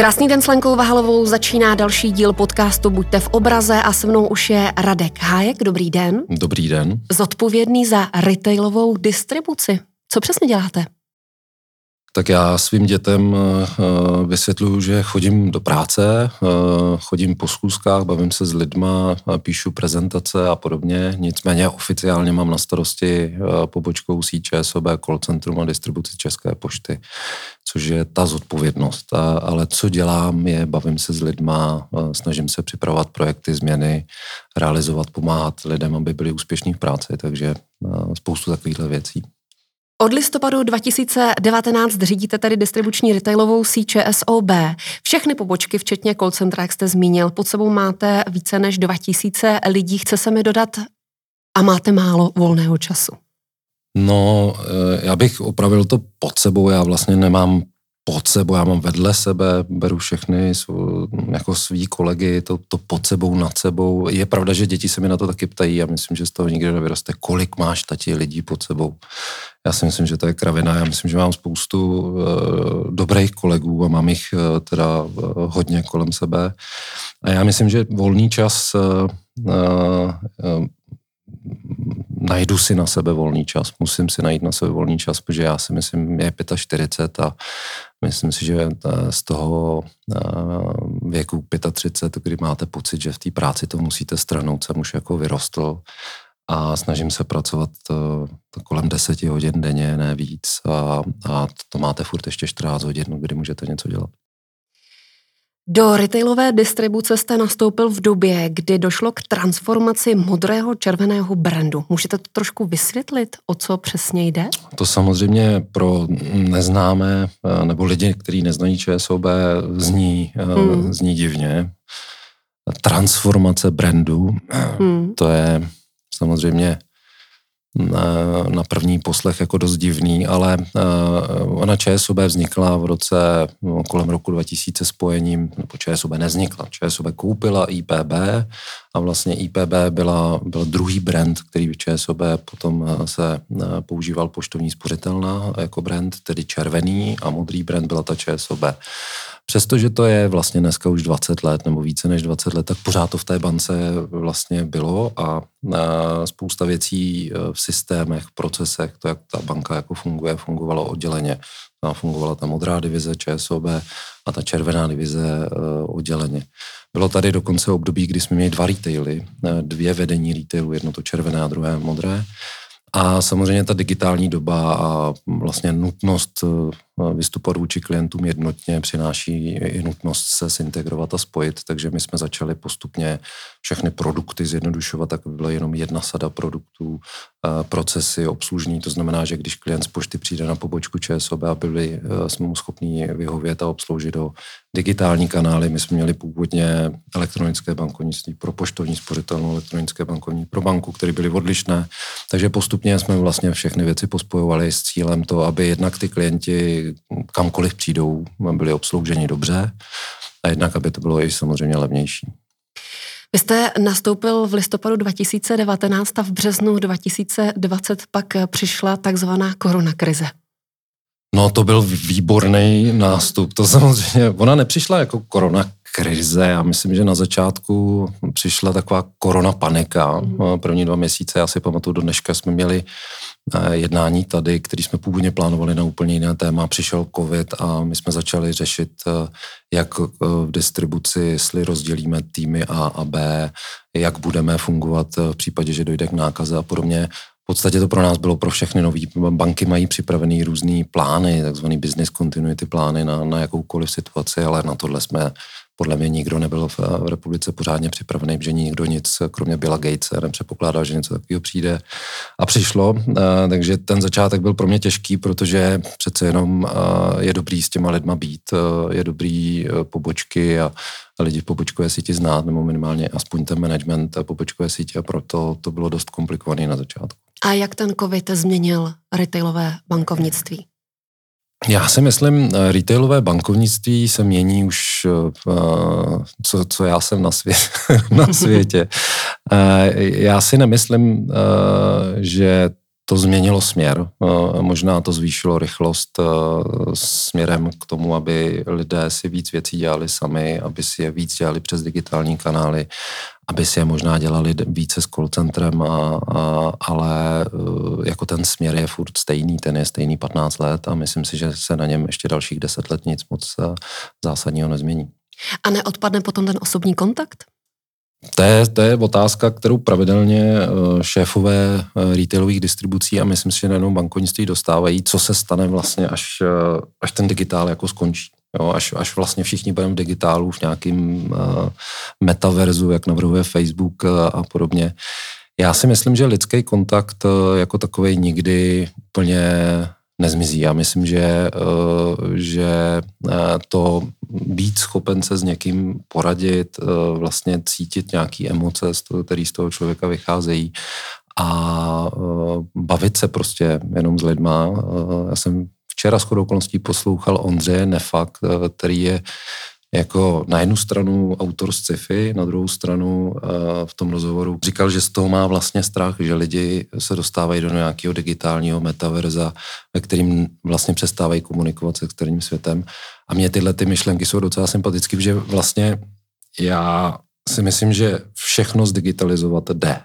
Krásný den s Lenkou Vahalovou začíná další díl podcastu Buďte v obraze a se mnou už je Radek Hájek. Dobrý den. Dobrý den. Zodpovědný za retailovou distribuci. Co přesně děláte? Tak já svým dětem eh, vysvětluju, že chodím do práce, eh, chodím po schůzkách, bavím se s lidma, píšu prezentace a podobně. Nicméně oficiálně mám na starosti eh, pobočkou CČSOB, call centrum a distribuci České pošty, což je ta zodpovědnost. Ale co dělám je, bavím se s lidma, snažím se připravovat projekty, změny, realizovat, pomáhat lidem, aby byli úspěšní v práci, takže spoustu takovýchhle věcí. Od listopadu 2019 řídíte tady distribuční retailovou síť. Všechny pobočky, včetně call centra, jak jste zmínil, pod sebou máte více než 2000 lidí. Chce se mi dodat a máte málo volného času. No, eh, já bych opravil to pod sebou. Já vlastně nemám pod sebou, já mám vedle sebe, beru všechny jako svý kolegy, to, to pod sebou, nad sebou. Je pravda, že děti se mi na to taky ptají a myslím, že z toho nikdy nevyroste, kolik máš tati lidí pod sebou. Já si myslím, že to je kravina. Já myslím, že mám spoustu uh, dobrých kolegů a mám jich uh, teda uh, hodně kolem sebe. A já myslím, že volný čas uh, uh, najdu si na sebe volný čas, musím si najít na sebe volný čas, protože já si myslím, je 45 a myslím si, že z toho věku 35, kdy máte pocit, že v té práci to musíte strhnout, jsem už jako vyrostl a snažím se pracovat to kolem 10 hodin denně, ne víc a, a to máte furt ještě 14 hodin, kdy můžete něco dělat. Do retailové distribuce jste nastoupil v době, kdy došlo k transformaci modrého červeného brandu. Můžete to trošku vysvětlit, o co přesně jde? To samozřejmě pro neznámé eh, nebo lidi, kteří neznají ČSOB, zní, eh, hmm. zní divně. Transformace brandu, hmm. to je samozřejmě na, první poslech jako dost divný, ale uh, ona ČSOB vznikla v roce no, kolem roku 2000 spojením, nebo ČSOB neznikla. ČSOB koupila IPB a vlastně IPB byla, byl druhý brand, který v ČSOB potom se používal poštovní spořitelná jako brand, tedy červený a modrý brand byla ta ČSOB. Přestože to je vlastně dneska už 20 let nebo více než 20 let, tak pořád to v té bance vlastně bylo a spousta věcí e, v systémech, procesech, to, jak ta banka jako funguje, fungovalo odděleně. A fungovala ta modrá divize ČSOB a ta červená divize e, odděleně. Bylo tady dokonce období, kdy jsme měli dva retaily, e, dvě vedení retailu, jedno to červené a druhé modré. A samozřejmě ta digitální doba a vlastně nutnost eh, vystupovat vůči klientům jednotně přináší i nutnost se zintegrovat a spojit, takže my jsme začali postupně všechny produkty zjednodušovat, tak by byla jenom jedna sada produktů, procesy obslužní, to znamená, že když klient z pošty přijde na pobočku ČSOB a byli, eh, jsme mu schopni vyhovět a obsloužit do digitální kanály. My jsme měli původně elektronické bankovnictví pro poštovní spořitelnou, elektronické bankovní pro banku, které byly odlišné. Takže postupně jsme vlastně všechny věci pospojovali s cílem to, aby jednak ty klienti kamkoliv přijdou, byli obslouženi dobře a jednak, aby to bylo i samozřejmě levnější. Vy jste nastoupil v listopadu 2019 a v březnu 2020 pak přišla takzvaná koronakrize. No to byl výborný nástup. To samozřejmě, ona nepřišla jako korona krize. Já myslím, že na začátku přišla taková korona panika. Mm. První dva měsíce, já si pamatuju, do dneška jsme měli eh, jednání tady, který jsme původně plánovali na úplně jiné téma. Přišel covid a my jsme začali řešit, eh, jak eh, v distribuci, jestli rozdělíme týmy A a B, jak budeme fungovat v případě, že dojde k nákaze a podobně podstatě to pro nás bylo pro všechny nový. Banky mají připravený různý plány, takzvaný business continuity plány na, na jakoukoliv situaci, ale na tohle jsme podle mě nikdo nebyl v, v republice pořádně připravený, že nikdo nic, kromě Billa Gatese, nepředpokládal, že něco takového přijde. A přišlo, takže ten začátek byl pro mě těžký, protože přece jenom je dobrý s těma lidma být, je dobrý pobočky a, a lidi v pobočkové síti znát, nebo minimálně aspoň ten management pobočkové sítě a proto to bylo dost komplikované na začátku. A jak ten COVID změnil retailové bankovnictví? Já si myslím, eh, retailové bankovnictví se mění už, eh, co, co já jsem na, svět, na světě. Eh, já si nemyslím, že to změnilo směr. Možná to zvýšilo rychlost směrem k tomu, aby lidé si víc věcí dělali sami, aby si je víc dělali přes digitální kanály, aby si je možná dělali více s call centrem, a, a, ale jako ten směr je furt stejný, ten je stejný 15 let a myslím si, že se na něm ještě dalších 10 let nic moc zásadního nezmění. A neodpadne potom ten osobní kontakt? To je, to je otázka, kterou pravidelně eh, šéfové eh, retailových distribucí a myslím si, že nejenom bankovnictví dostávají, co se stane vlastně, až, eh, až ten digitál jako skončí. Jo, až, až vlastně všichni budeme v digitálu, v nějakým uh, metaverzu, jak navrhuje Facebook uh, a podobně. Já si myslím, že lidský kontakt uh, jako takový nikdy úplně nezmizí. Já myslím, že, eh, že eh, to být schopen se s někým poradit, eh, vlastně cítit nějaké emoce, které z toho člověka vycházejí a bavit se prostě jenom s lidma. Já jsem včera s okolností poslouchal Ondřeje Nefak, který je jako na jednu stranu autor z sci-fi, na druhou stranu uh, v tom rozhovoru říkal, že z toho má vlastně strach, že lidi se dostávají do nějakého digitálního metaverza, ve kterým vlastně přestávají komunikovat se externím světem. A mně tyhle ty myšlenky jsou docela sympatické, že vlastně já si myslím, že všechno zdigitalizovat jde.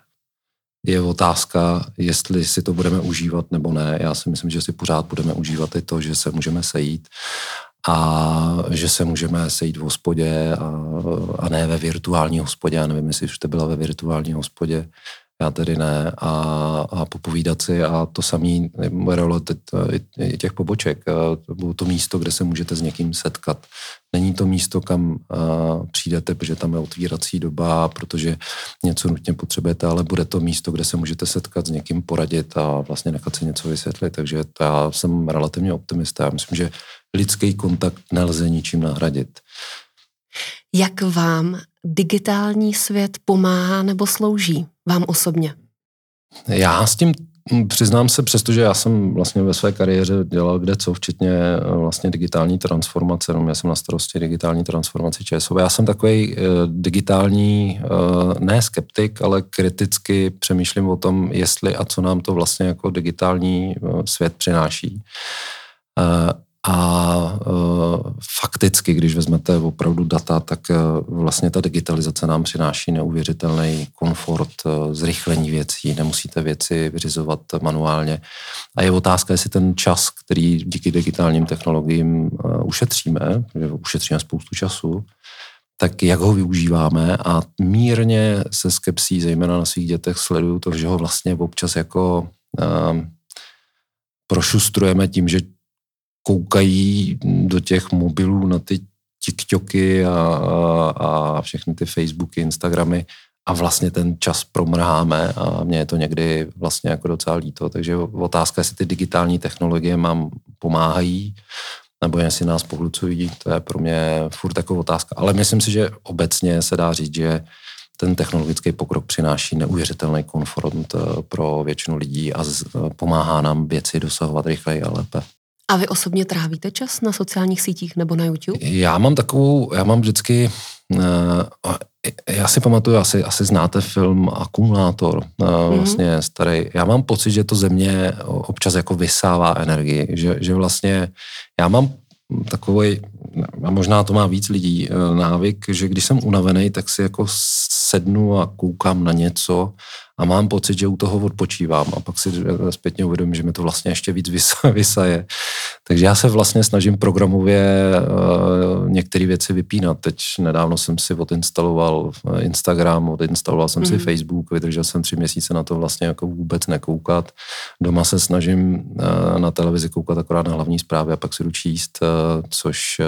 Je otázka, jestli si to budeme užívat nebo ne. Já si myslím, že si pořád budeme užívat i to, že se můžeme sejít a že se můžeme sejít v hospodě a, a ne ve virtuální hospodě. Já nevím, jestli už jste byla ve virtuální hospodě, já tedy ne, a, a popovídat si a to samý role i těch poboček. To to místo, kde se můžete s někým setkat. Není to místo, kam přijdete, protože tam je otvírací doba, protože něco nutně potřebujete, ale bude to místo, kde se můžete setkat s někým, poradit a vlastně nechat si něco vysvětlit. Takže to já jsem relativně optimista. Já myslím, že lidský kontakt nelze ničím nahradit. Jak vám digitální svět pomáhá nebo slouží vám osobně? Já s tím přiznám se, přestože já jsem vlastně ve své kariéře dělal kde co, včetně eh, vlastně digitální transformace, no já jsem na starosti digitální transformaci ČSOV. Já jsem takový eh, digitální, eh, ne skeptik, ale kriticky přemýšlím o tom, jestli a co nám to vlastně jako digitální svět přináší. A uh, fakticky, když vezmete opravdu data, tak uh, vlastně ta digitalizace nám přináší neuvěřitelný komfort, uh, zrychlení věcí, nemusíte věci vyřizovat manuálně. A je otázka, jestli ten čas, který díky digitálním technologiím uh, ušetříme, že ušetříme spoustu času, tak jak ho využíváme a mírně se skepsí, zejména na svých dětech, sleduju to, že ho vlastně občas jako uh, prošustrujeme tím, že koukají do těch mobilů na ty TikToky a, a, a všechny ty Facebooky, Instagramy a vlastně ten čas promrháme a mně je to někdy vlastně jako docela líto. Takže otázka, jestli ty digitální technologie mám pomáhají, nebo jestli nás pohlucují, to je pro mě furt jako otázka. Ale myslím si, že obecně se dá říct, že ten technologický pokrok přináší neuvěřitelný komfort eh, pro většinu lidí a pomáhá nám věci dosahovat rychleji a lépe. A vy osobně trávíte čas na sociálních sítích nebo na YouTube? Já mám takovou, já mám vždycky, uh, já si pamatuju, asi, asi znáte film Akumulátor, uh, mm-hmm. vlastně starý. Já mám pocit, že to země občas jako vysává energii, že, že vlastně já mám takový, a možná to má víc lidí, uh, návyk, že když jsem unavený, tak si jako sednu a koukám na něco a mám pocit, že u toho odpočívám a pak si zpětně uvědomím, že mi to vlastně ještě víc vysaje. Takže já se vlastně snažím programově uh, některé věci vypínat. Teď nedávno jsem si odinstaloval Instagram, odinstaloval jsem mm. si mhm. Facebook, vydržel jsem tři měsíce na to vlastně jako vůbec nekoukat. Doma se snažím uh, na televizi koukat akorát na hlavní zprávy a pak si jdu číst, což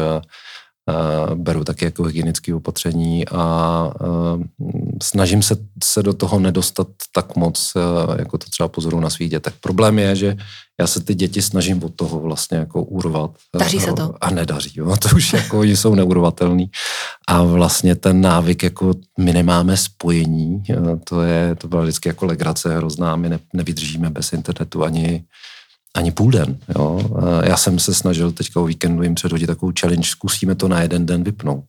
beru taky jako hygienické opatření a uh, snažím se, se do toho nedostat tak moc, uh, jako to třeba pozoru na svých dětech. Problém je, že já se ty děti snažím od toho vlastně jako urvat. Daří se to. A nedaří, jo. to už jako oni jsou neurovatelný. A vlastně ten návyk, jako my nemáme spojení, to je, to byla vždycky jako legrace hrozná, my ne, nevydržíme bez internetu ani ani půl den. Jo. Já jsem se snažil teďka o víkendu jim předhodit takovou challenge, zkusíme to na jeden den vypnout.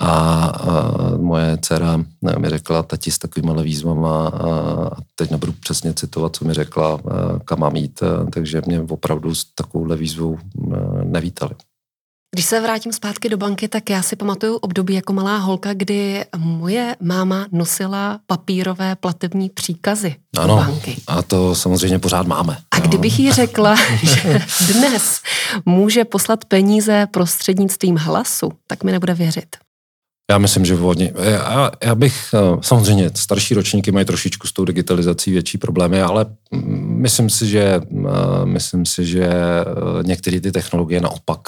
A, a moje dcera mi řekla, tati s takovými výzvama, a teď nebudu přesně citovat, co mi řekla, kam mám jít, takže mě opravdu s takovouhle výzvou nevítali. Když se vrátím zpátky do banky, tak já si pamatuju období jako malá holka, kdy moje máma nosila papírové platební příkazy ano, do banky. a to samozřejmě pořád máme. A kdybych jí řekla, že dnes může poslat peníze prostřednictvím hlasu, tak mi nebude věřit. Já myslím, že vhodně. Já, já bych, eh, samozřejmě starší ročníky mají trošičku s tou digitalizací větší problémy, ale myslím si, že, eh, myslím si, že eh, některé ty technologie naopak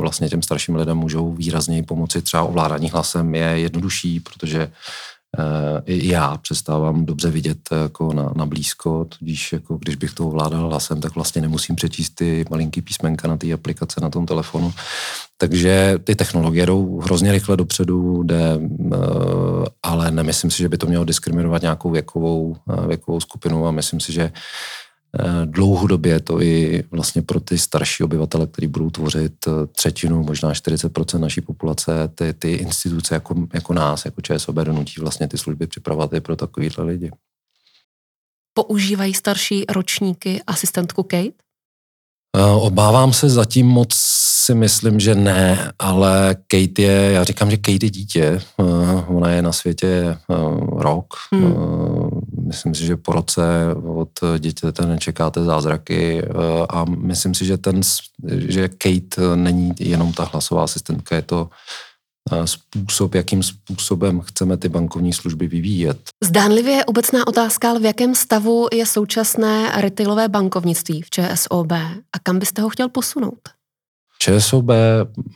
vlastně těm starším lidem můžou výrazněji pomoci. Třeba ovládání hlasem je jednodušší, protože i já přestávám dobře vidět jako na, na blízko, tudíž jako když bych to ovládal hlasem, tak vlastně nemusím přečíst ty malinký písmenka na té aplikace na tom telefonu. Takže ty technologie jdou hrozně rychle dopředu, jde, eh, ale nemyslím si, že by to mělo diskriminovat nějakou věkovou, eh, věkovou skupinu a myslím si, že eh, dlouhodobě to i vlastně pro ty starší obyvatele, kteří budou tvořit třetinu, možná 40% naší populace, ty, ty instituce jako, jako nás, jako ČSOB, donutí vlastně ty služby připravovat i pro takovýhle lidi. Používají starší ročníky asistentku Kate? Obávám se zatím moc si myslím, že ne, ale Kate je, já říkám, že Kate je dítě, ona je na světě rok, hmm. Myslím si, že po roce od dítěte nečekáte zázraky a myslím si, že ten, že Kate není jenom ta hlasová asistentka, je to způsob, jakým způsobem chceme ty bankovní služby vyvíjet. Zdánlivě je obecná otázka, ale v jakém stavu je současné retailové bankovnictví v ČSOB a kam byste ho chtěl posunout? ČSOB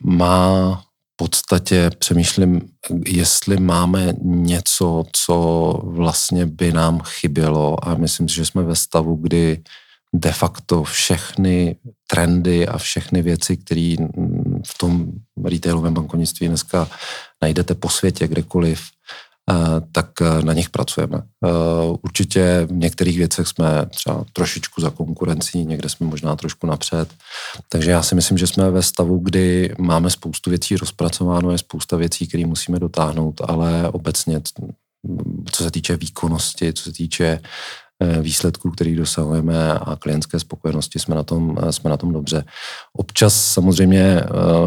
má podstatě přemýšlím, jestli máme něco, co vlastně by nám chybělo. A myslím si, že jsme ve stavu, kdy de facto všechny trendy a všechny věci, které v tom retailovém bankovnictví dneska najdete po světě, kdekoliv, tak eh, na nich pracujeme. Eh, určitě v některých věcech jsme třeba trošičku za konkurencí, někde jsme možná trošku napřed. Takže já si myslím, že jsme ve stavu, kdy máme spoustu věcí rozpracováno, je spousta věcí, které musíme dotáhnout, ale obecně, co se týče výkonnosti, co se týče Eh, výsledků, který dosahujeme a klientské spokojenosti jsme na tom, eh, jsme na tom dobře. Občas samozřejmě eh,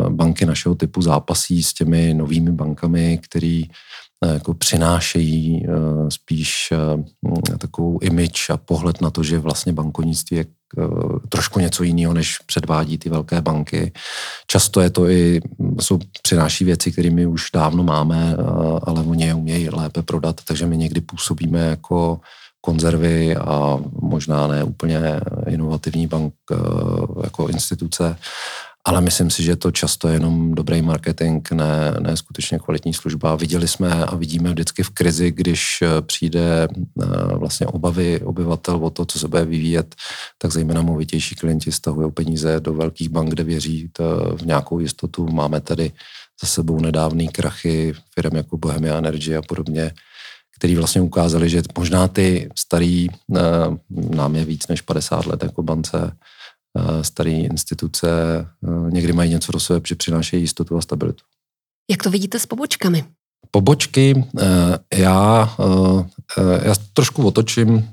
banky našeho typu zápasí s těmi novými bankami, který jako přinášejí spíš takovou image a pohled na to, že vlastně bankovnictví je trošku něco jiného, než předvádí ty velké banky. Často je to i, jsou, přináší věci, které my už dávno máme, ale oni je umějí lépe prodat, takže my někdy působíme jako konzervy a možná ne úplně inovativní bank eh, jako instituce, ale myslím si, že to často je jenom dobrý marketing, ne, ne skutečně kvalitní služba. Viděli jsme a vidíme vždycky v krizi, když eh, přijde eh, vlastně obavy obyvatel o to, co se bude vyvíjet, tak zejména movitější klienti stahují peníze do velkých bank, kde věří v nějakou jistotu. Máme tady za sebou nedávný krachy firm jako Bohemia Energy a podobně, který vlastně ukázali, že možná ty starý, eh, nám je víc než 50 let jako bance, eh, staré instituce eh, někdy mají něco do sebe, že přinášejí jistotu a stabilitu. Jak to vidíte s pobočkami? Pobočky, já, já trošku otočím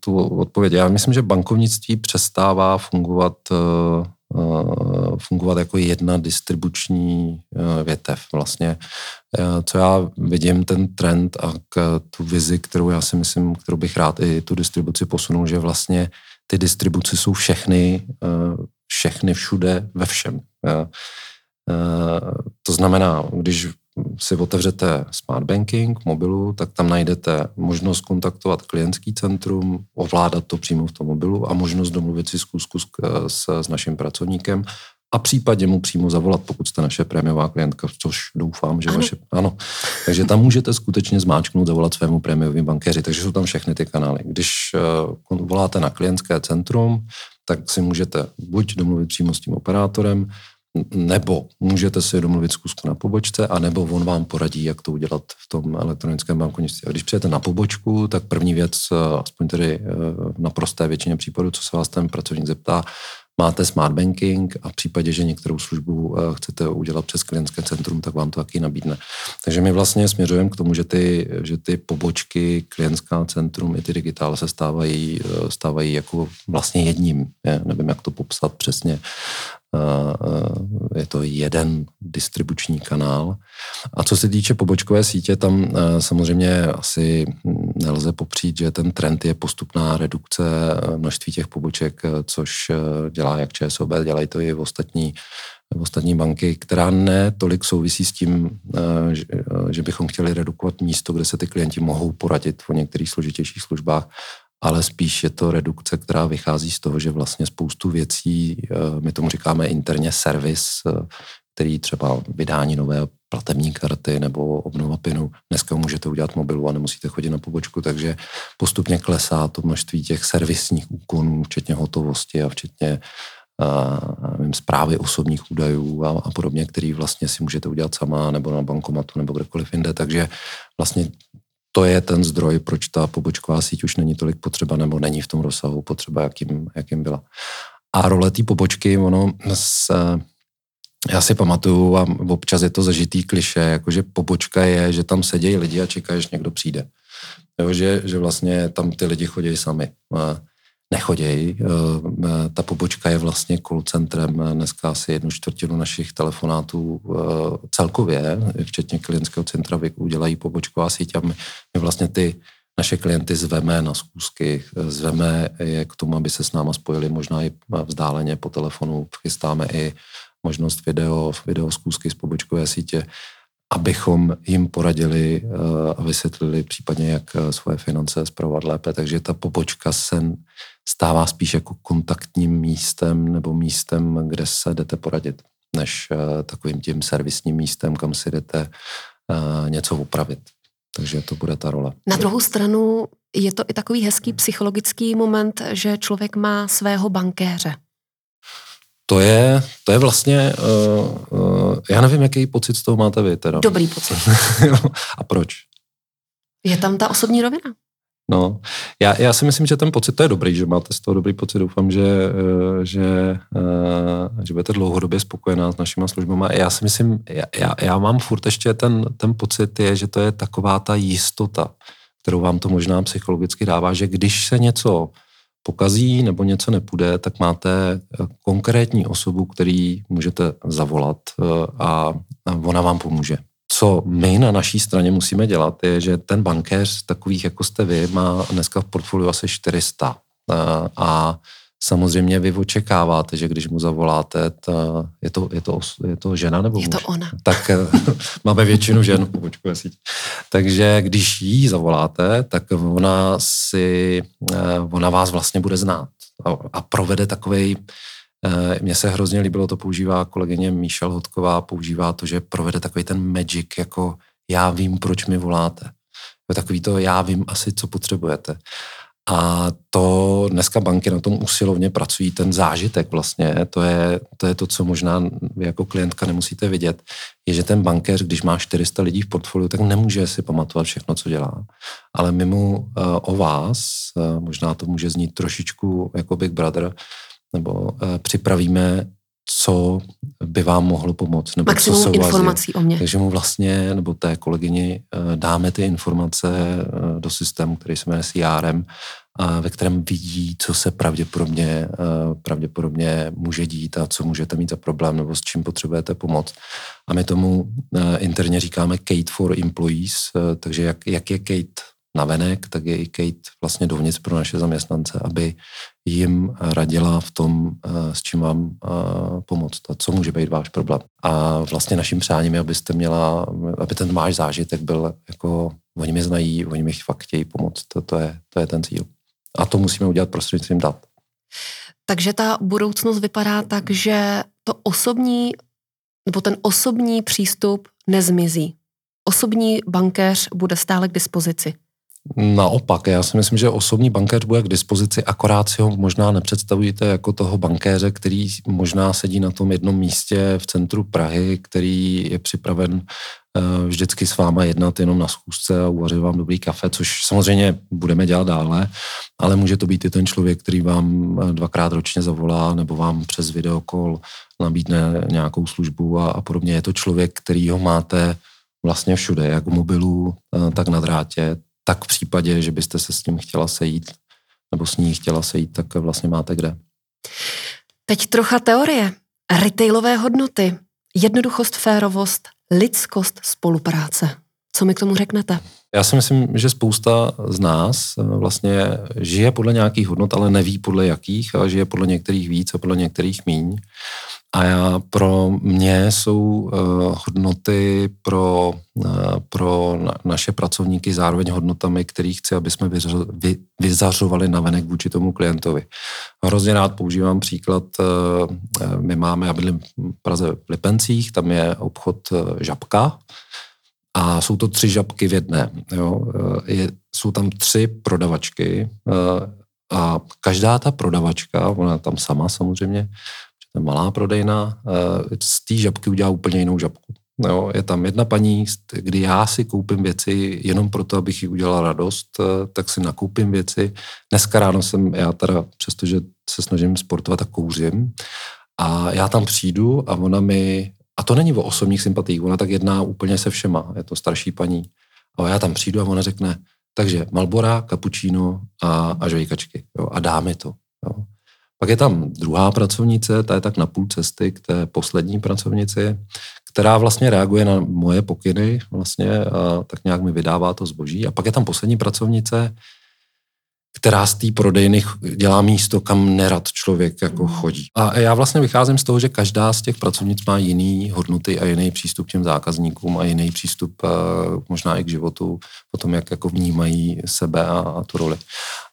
tu odpověď. Já myslím, že bankovnictví přestává fungovat fungovat jako jedna distribuční větev. Vlastně Eh, co já vidím, ten trend a k tu vizi, kterou já si myslím, kterou bych rád i tu distribuci posunul, že vlastně ty distribuce jsou všechny, eh, všechny všude ve všem. Eh, to znamená, když si otevřete smart banking mobilu, tak tam najdete možnost kontaktovat klientský centrum, ovládat to přímo v tom mobilu a možnost domluvit si zkusku s, s, s naším pracovníkem a případně mu přímo zavolat, pokud jste naše prémiová klientka, což doufám, že ano. vaše... Ano. Takže tam můžete skutečně zmáčknout, zavolat svému prémiovým bankéři, takže jsou tam všechny ty kanály. Když uh, voláte na klientské centrum, tak si můžete buď domluvit přímo s tím operátorem, nebo můžete si domluvit zkusku na pobočce, a nebo on vám poradí, jak to udělat v tom elektronickém bankovnictví. A když přijete na pobočku, tak první věc, eh, aspoň tedy eh, na prosté většině případů, co se vás ten pracovník zeptá, máte smart banking a v případě, že některou službu eh, chcete udělat přes klientské centrum, tak vám to taky nabídne. Takže my vlastně směřujeme k tomu, že ty, že ty pobočky, klientská centrum i ty digitál se stávají, eh, stávají jako vlastně jedním. Je, nevím, jak to popsat přesně. Je to jeden distribuční kanál. A co se týče pobočkové sítě, tam samozřejmě asi nelze popřít, že ten trend je postupná redukce množství těch poboček, což dělá jak ČSOB, dělají to i v ostatní v ostatní banky, která ne tolik souvisí s tím, že bychom chtěli redukovat místo, kde se ty klienti mohou poradit o některých složitějších službách, ale spíš je to redukce, která vychází z toho, že vlastně spoustu věcí, eh, my tomu říkáme interně servis, eh, který třeba vydání nové platební karty nebo obnova PINu. Dneska můžete udělat mobilu a nemusíte chodit na pobočku, takže postupně klesá to množství těch servisních úkonů, včetně hotovosti a včetně nevím, zprávy osobních údajů a, a podobně, který vlastně si můžete udělat sama nebo na bankomatu nebo kdekoliv jinde. Takže vlastně to je ten zdroj, proč ta pobočková síť už není tolik potřeba nebo není v tom rozsahu potřeba, jakým, jakým byla. A role té pobočky, ono se, já si pamatuju a občas je to zažitý kliše, jakože pobočka je, že tam sedějí lidi a čekají, že někdo přijde. Jo, že, že vlastně tam ty lidi chodí sami nechodějí. Eh, eh, ta pobočka je vlastně call centrem dneska asi jednu čtvrtinu našich telefonátů eh, celkově, včetně klientského centra, udělají pobočková síť a my, my vlastně ty naše klienty zveme na zkusky, zveme je k tomu, aby se s náma spojili možná i vzdáleně po telefonu, chystáme i možnost video, video zkusky z pobočkové sítě, abychom jim poradili a vysvětlili případně, jak svoje finance zpravovat lépe. Takže ta pobočka se stává spíš jako kontaktním místem nebo místem, kde se jdete poradit, než uh, takovým tím servisním místem, kam si jdete uh, něco upravit. Takže to bude ta role. Na druhou stranu je to i takový hezký psychologický moment, že člověk má svého bankéře. To je, to je vlastně, uh, uh, já nevím, jaký pocit z toho máte vy teda. Dobrý pocit. A proč? Je tam ta osobní rovina. No, já, já si myslím, že ten pocit to je dobrý, že máte z toho dobrý pocit. Doufám, že, eh, že, eh, že budete dlouhodobě spokojená s našimi službami. Já si myslím, já, já, já mám furt ještě ten, ten pocit je, že to je taková ta jistota, kterou vám to možná psychologicky dává, že když se něco pokazí nebo něco nepůjde, tak máte eh, konkrétní osobu, který můžete zavolat a ona vám pomůže co my na naší straně musíme dělat, je, že ten bankéř takových, jako jste vy, má dneska v portfoliu asi 400. A samozřejmě vy očekáváte, že když mu zavoláte, ta, je, to, je, to, je to žena nebo Je to ona. Tak eh, máme většinu žen v pobočkové Takže když jí zavoláte, tak ona si, eh, ona vás vlastně bude znát a, a provede takovej Eh, mně se hrozně líbilo, to používá kolegyně Míšel Hodková, používá to, že provede takový ten magic, jako já vím, proč mi voláte. Takový to, já vím asi, co potřebujete. A to dneska banky na tom usilovně pracují, ten zážitek vlastně, to je, to je to, co možná vy jako klientka nemusíte vidět, je, že ten bankéř, když má 400 lidí v portfoliu, tak nemůže si pamatovat všechno, co dělá. Ale my mu uh, o vás, uh, možná to může znít trošičku jako Big Brother, nebo uh, připravíme, co by vám mohlo pomoct. Nebo Maximum co informací o mě. Takže mu vlastně, nebo té kolegyni, uh, dáme ty informace uh, do systému, který se jmenuje CRM, a ve kterém vidí, co se pravděpodobně, pravděpodobně může dít a co můžete mít za problém nebo s čím potřebujete pomoct. A my tomu interně říkáme Kate for Employees, takže jak, jak je Kate navenek, tak je i Kate vlastně dovnitř pro naše zaměstnance, aby jim radila v tom, eh, s čím vám eh, pomoct a co může být váš problém. A vlastně naším přáním je, abyste měla, aby ten váš zážitek byl jako, oni mě znají, oni mi fakt chtějí pomoct, to, to, je, to je ten cíl. A to musíme udělat prostřednictvím dat. Takže ta budoucnost vypadá tak, že to osobní, nebo ten osobní přístup nezmizí. Osobní bankéř bude stále k dispozici. Naopak, já si myslím, že osobní bankéř bude k dispozici, akorát si ho možná nepředstavujete jako toho bankéře, který možná sedí na tom jednom místě v centru Prahy, který je připraven eh, vždycky s váma jednat jenom na schůzce a uvařit vám dobrý kafe, což samozřejmě budeme dělat dále, ale může to být i ten člověk, který vám eh, dvakrát ročně zavolá nebo vám přes videokol nabídne nějakou službu a, a podobně. Je to člověk, který ho máte vlastně všude, jak u mobilu, eh, tak na drátě, tak v případě, že byste se s ním chtěla sejít nebo s ní chtěla sejít, tak vlastně máte kde. Teď trocha teorie. Retailové hodnoty, jednoduchost, férovost, lidskost, spolupráce. Co mi k tomu řeknete? Já si myslím, že spousta z nás eh, vlastně žije podle nějakých hodnot, ale neví podle jakých a žije podle některých víc a podle některých míň. A já, pro mě jsou uh, hodnoty pro, uh, pro na, naše pracovníky zároveň hodnotami, které chci, aby jsme vyřo, vy, vyzařovali na venek vůči tomu klientovi. Hrozně rád používám příklad, uh, my máme, já bydlím v Praze v Lipencích, tam je obchod Žabka, a jsou to tři žabky v jedné. Jo. Je, jsou tam tři prodavačky a každá ta prodavačka, ona tam sama samozřejmě, malá prodejna, eh, z té žabky udělá úplně jinou žabku. Jo, je tam jedna paní, kdy já si koupím věci jenom proto, abych jí udělal radost, eh, tak si nakoupím věci. Dneska ráno jsem, já teda, přestože se snažím sportovat, tak kouřím. A já tam přijdu a ona mi, a to není o osobních sympatiích, ona tak jedná úplně se všema, je to starší paní. A já tam přijdu a ona řekne, takže Malbora, cappuccino a, a žvejkačky. Jo, a dá mi to. Jo. Pak je tam druhá pracovnice, ta je tak na půl cesty k té poslední pracovnici, která vlastně reaguje na moje pokyny vlastně a tak nějak mi vydává to zboží. A pak je tam poslední pracovnice, která z té prodejny dělá místo, kam nerad člověk jako hmm. chodí. A já vlastně vycházím z toho, že každá z těch pracovnic má jiný hodnoty a jiný přístup k těm zákazníkům a jiný přístup eh, možná i k životu, o tom, jak jako vnímají sebe a, a tu roli.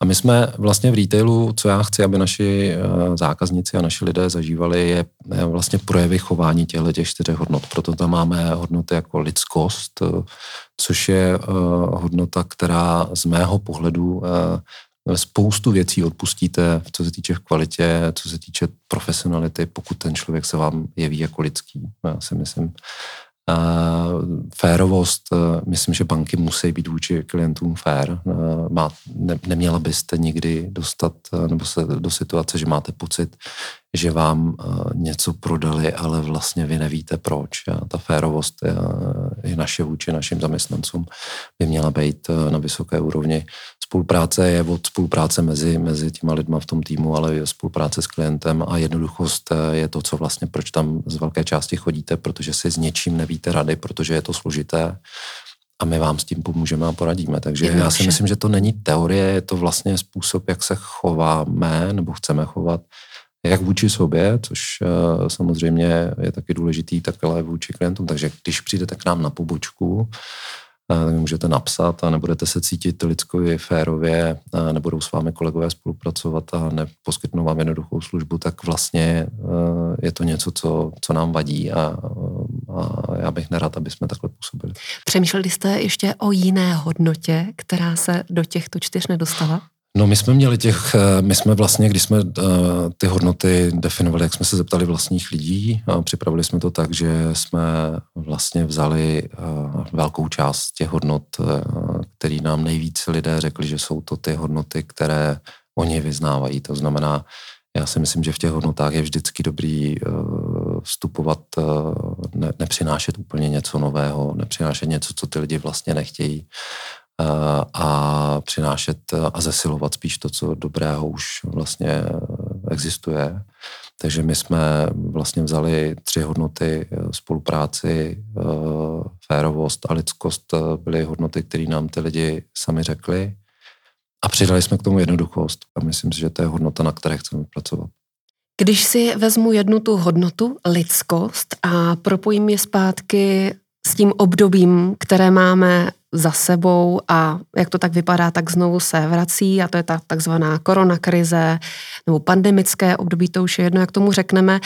A my jsme vlastně v retailu, co já chci, aby naši eh, zákazníci a naši lidé zažívali, je vlastně projevy chování těchto těch čtyř hodnot. Proto tam máme hodnoty jako lidskost, eh, což je hodnota, která z mého pohledu spoustu věcí odpustíte, co se týče kvalitě, co se týče profesionality, pokud ten člověk se vám jeví jako lidský. Já si myslím, férovost, e, myslím, že banky musí být vůči klientům fér. E, má, ne, neměla byste nikdy dostat nebo se do situace, že máte pocit, že vám něco prodali, ale vlastně vy nevíte proč. Ta férovost je naše vůči našim zaměstnancům by měla být na vysoké úrovni. Spolupráce je od spolupráce mezi, mezi těma lidma v tom týmu, ale je spolupráce s klientem a jednoduchost je to, co vlastně, proč tam z velké části chodíte, protože si s něčím nevíte rady, protože je to složité a my vám s tím pomůžeme a poradíme. Takže já si myslím, že to není teorie, je to vlastně způsob, jak se chováme nebo chceme chovat jak vůči sobě, což uh, samozřejmě je taky důležitý, tak ale vůči klientům. Takže když přijdete k nám na pobočku, tak můžete napsat a nebudete se cítit lidskově, férově, nebudou s vámi kolegové spolupracovat a neposkytnou vám jednoduchou službu, tak vlastně je to něco, co, co nám vadí a, a já bych nerad, aby jsme takhle působili. Přemýšleli jste ještě o jiné hodnotě, která se do těchto čtyř nedostala? No my jsme měli těch, eh, my jsme vlastně, když jsme eh, ty hodnoty definovali, jak jsme se zeptali vlastních lidí připravili jsme to tak, že jsme vlastně vzali eh, velkou část těch hodnot, který nám nejvíce lidé řekli, že jsou to ty hodnoty, které oni vyznávají. To znamená, já si myslím, že v těch hodnotách je vždycky dobrý vstupovat, ne, nepřinášet úplně něco nového, nepřinášet něco, co ty lidi vlastně nechtějí a přinášet a zesilovat spíš to, co dobrého už vlastně existuje. Takže my jsme vlastně vzali tři hodnoty spolupráci, férovost a lidskost byly hodnoty, které nám ty lidi sami řekli a přidali jsme k tomu jednoduchost a myslím si, že to je hodnota, na které chceme pracovat. Když si vezmu jednu tu hodnotu, lidskost, a propojím je zpátky s tím obdobím, které máme za sebou a jak to tak vypadá, tak znovu se vrací a to je ta takzvaná koronakrize nebo pandemické období, to už je jedno, jak tomu řekneme,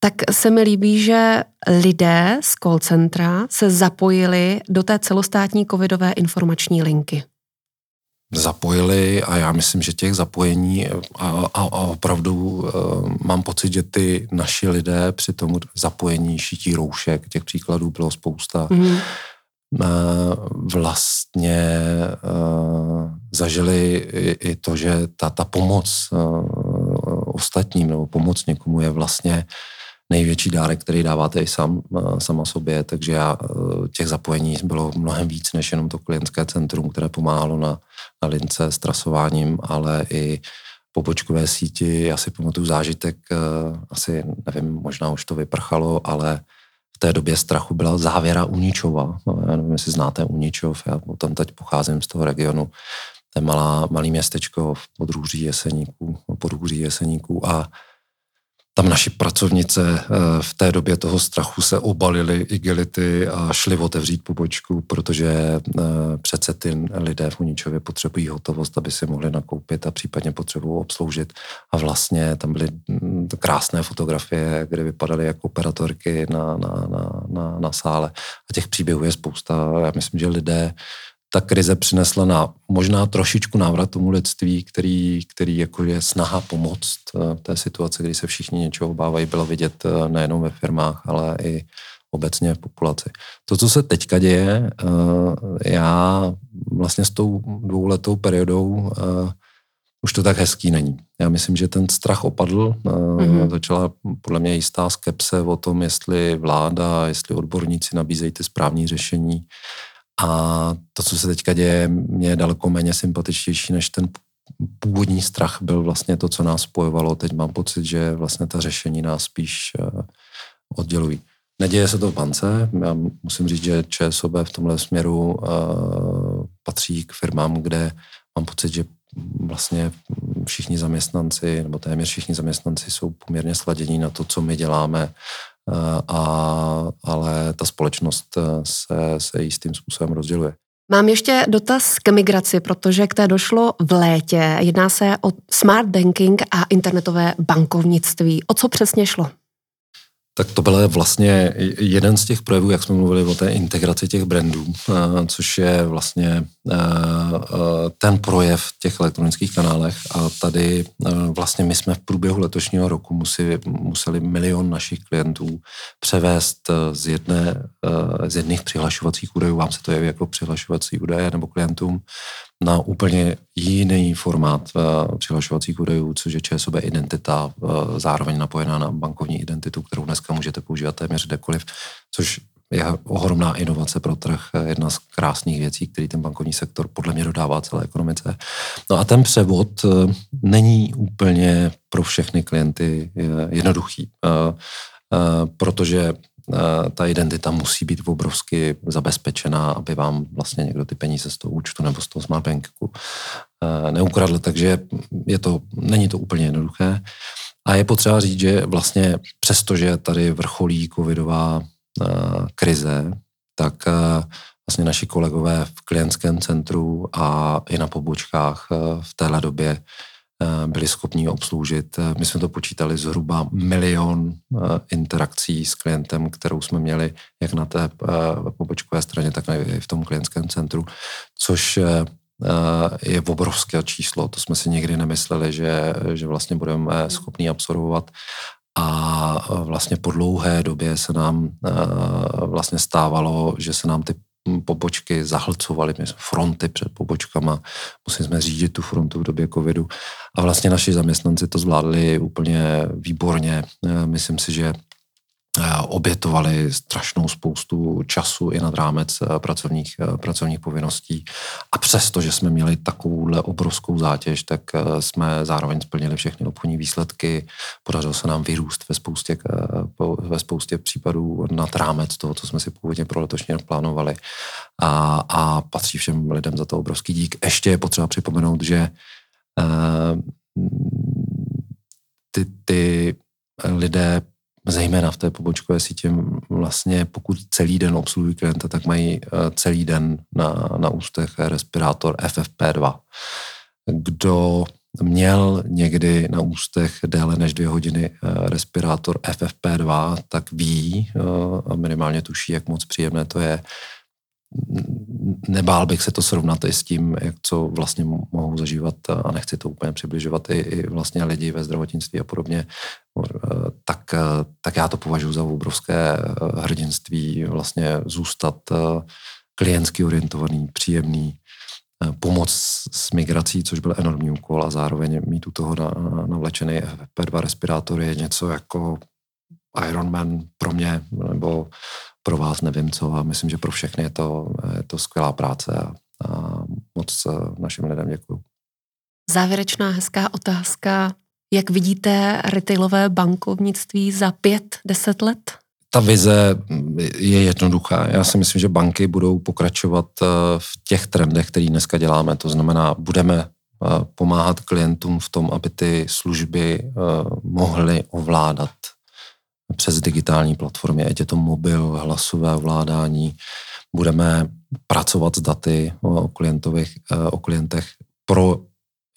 tak se mi líbí, že lidé z call centra se zapojili do té celostátní covidové informační linky. zapojili a já myslím, že těch zapojení a, a, a opravdu a, mám pocit, že ty naši lidé při tom zapojení šití roušek, těch příkladů bylo spousta, mm. a, vlastně a, zažili i, to, že ta, ta pomoc a, ostatním nebo pomoc někomu je vlastně největší dárek, který dáváte i sám, sama sobě, takže já, těch zapojení bylo mnohem víc než jenom to klientské centrum, které pomáhalo na, na lince s trasováním, ale i pobočkové síti. Já si pamatuju zážitek, asi nevím, možná už to vyprchalo, ale v té době strachu byla závěra Uničova. No, já nevím, jestli znáte Uničov, já tam teď pocházím z toho regionu. To je malá, malý městečko v podrůří Jeseníků, podrůří Jeseníků a tam naši pracovnice eh, v té době toho strachu se obalili igelity a šli otevřít pobočku, protože eh, přece ty lidé v Uničově potřebují hotovost, aby si mohli nakoupit a případně potřebují obsloužit. A vlastně tam byly mm, krásné fotografie, kde vypadaly jako operatorky na, na, na, na, na sále. A těch příběhů je spousta. Já myslím, že lidé ta krize přinesla na možná trošičku návrat tomu lidství, který, který jako je snaha pomoct v eh, té situaci, kdy se všichni něčeho obávají, bylo vidět eh, nejenom ve firmách, ale i obecně v populaci. To, co se teďka děje, eh, já vlastně s tou dvouletou periodou už to tak hezký není. Já myslím, že ten strach opadl. Mm-hmm. Začala podle mě jistá skepse o tom, jestli vláda, jestli odborníci nabízejí ty správní řešení. A to, co se teďka děje, mě je daleko méně sympatičtější než ten původní strach byl vlastně to, co nás spojovalo. Teď mám pocit, že vlastně ta řešení nás spíš eh, oddělují. Neděje se to v bance. Já musím říct, že ČSOB v tomhle směru uh, patří k firmám, kde mám pocit, že vlastně všichni zaměstnanci, nebo téměř všichni zaměstnanci jsou poměrně sladění na to, co my děláme a, ale ta společnost eh, se, se jistým způsobem rozděluje. Mám ještě dotaz k migraci, protože k té došlo v létě. Jedná se o smart banking a internetové bankovnictví. O co přesně šlo? Tak to byl vlastně jeden z těch projevů, jak jsme mluvili o té integraci těch brandů, eh, což je vlastně eh, eh, ten projev v těch elektronických kanálech. A tady vlastně my jsme v průběhu letošního roku museli, museli milion našich klientů převést z, jedné, z jedných přihlašovacích údajů, vám se to jeví jako přihlašovací údaje nebo klientům, na úplně jiný formát uh, přihlašovacích údajů, což je ČSOB identita, uh, zároveň napojená na bankovní identitu, kterou dneska můžete používat téměř kdekoliv, což je ohromná inovace pro trh, jedna z krásných věcí, který ten bankovní sektor podle mě dodává celé ekonomice. No a ten převod není úplně pro všechny klienty jednoduchý, protože Eh, ta identita musí být obrovsky zabezpečená, aby vám vlastně někdo ty peníze z toho účtu nebo z toho smart banku eh, neukradl, takže je to, není to úplně jednoduché. A je potřeba říct, že vlastně přestože tady vrcholí covidová eh, krize, tak vlastně naši kolegové v klientském centru a i na pobočkách v téhle době Eh, byli schopni obsloužit. Eh, my jsme to počítali zhruba milion eh, interakcí s klientem, kterou jsme měli jak na té pobočkové straně, tak i v tom klientském centru, což je obrovské číslo. To jsme si nikdy nemysleli, že, že vlastně budeme schopni absorbovat. A vlastně po dlouhé době se nám vlastně stávalo, že se nám ty pobočky zahlcovaly, fronty před pobočkama, museli jsme řídit tu frontu v době covidu a vlastně naši zaměstnanci to zvládli úplně výborně. Myslím si, že obětovali strašnou spoustu času i nad rámec eh, pracovních, eh, pracovních povinností. A přesto, že jsme měli takovouhle obrovskou zátěž, tak jsme zároveň splnili všechny obchodní výsledky. Podařilo se nám vyrůst ve spoustě, ve spoustě případů nad rámec toho, co jsme si původně pro letošní rok plánovali. A, a patří všem lidem za to obrovský dík. Ještě je potřeba připomenout, že ty, ty lidé zejména v té pobočkové síti, vlastně pokud celý den obsluhují klienta, tak mají eh, celý den na, na ústech respirátor FFP2. Kdo měl někdy na ústech déle než dvě hodiny eh, respirátor FFP2, tak ví eh, a minimálně tuší, jak moc příjemné to je nebál bych se to srovnat i s tím, jak co vlastně mohou zažívat a nechci to úplně přibližovat i, i vlastně lidi ve zdravotnictví a podobně, tak, tak já to považuji za obrovské hrdinství vlastně zůstat klientsky orientovaný, příjemný, pomoc s migrací, což byl enormní úkol a zároveň mít u toho navlečený FP2 respirátor je něco jako Ironman pro mě, nebo pro vás nevím co a myslím, že pro všechny je to, je to skvělá práce a, a moc našim lidem děkuju. Závěrečná hezká otázka. Jak vidíte retailové bankovnictví za pět, deset let? Ta vize je jednoduchá. Já si myslím, že banky budou pokračovat eh, v těch trendech, které dneska děláme. To znamená, budeme eh, pomáhat klientům v tom, aby ty služby eh, mohly ovládat přes digitální platformy, ať je to mobil, hlasové ovládání. Budeme pracovat s daty o, klientových, o klientech pro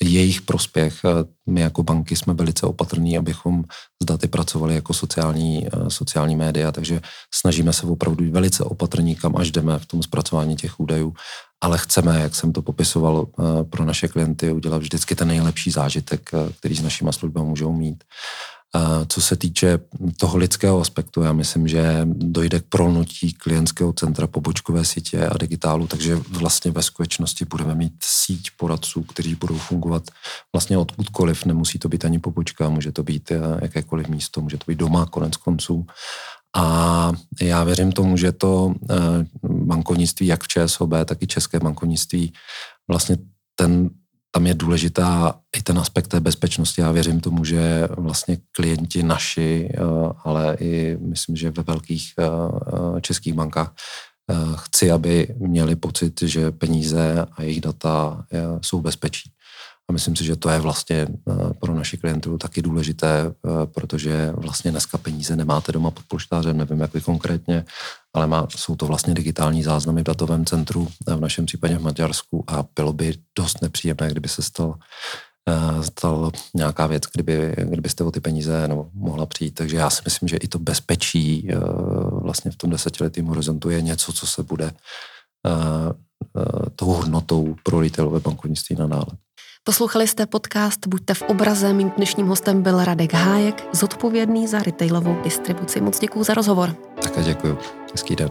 jejich prospěch. My jako banky jsme velice opatrní, abychom s daty pracovali jako sociální, sociální média, takže snažíme se opravdu velice opatrní, kam až jdeme v tom zpracování těch údajů, ale chceme, jak jsem to popisoval pro naše klienty, udělat vždycky ten nejlepší zážitek, který s našimi službami můžou mít. Co se týče toho lidského aspektu, já myslím, že dojde k prolnutí klientského centra pobočkové sítě a digitálu, takže vlastně ve skutečnosti budeme mít síť poradců, kteří budou fungovat vlastně odkudkoliv. Nemusí to být ani pobočka, může to být eh, jakékoliv místo, může to být doma konec konců. A já věřím tomu, že to eh, bankovnictví, jak v ČSOB, tak i české bankovnictví, vlastně ten tam je důležitá i ten aspekt té bezpečnosti. Já věřím tomu, že vlastně klienti naši, eh, ale i myslím, že ve velkých eh, eh, českých bankách chci, aby měli pocit, že peníze a jejich data jsou bezpečí. A myslím si, že to je vlastně eh, pro naši klientů taky důležité, eh, protože vlastně dneska peníze nemáte doma pod polštářem, nevím jak vy konkrétně, ale má, jsou to vlastně digitální záznamy v datovém centru, v našem případě v Maďarsku a bylo by dost nepříjemné, kdyby se stal, eh, stal nějaká věc, kdyby, kdybyste o ty peníze no, mohla přijít. Takže já si myslím, že i to bezpečí vlastně v tom desetiletém horizontu je něco, co se bude tou hodnotou pro retailové bankovnictví nadále. Poslouchali jste podcast Buďte v obraze. Mým dnešním hostem byl Radek Hájek, zodpovědný za retailovou distribuci. Moc děkuji za rozhovor. Také děkuji. Hezký den.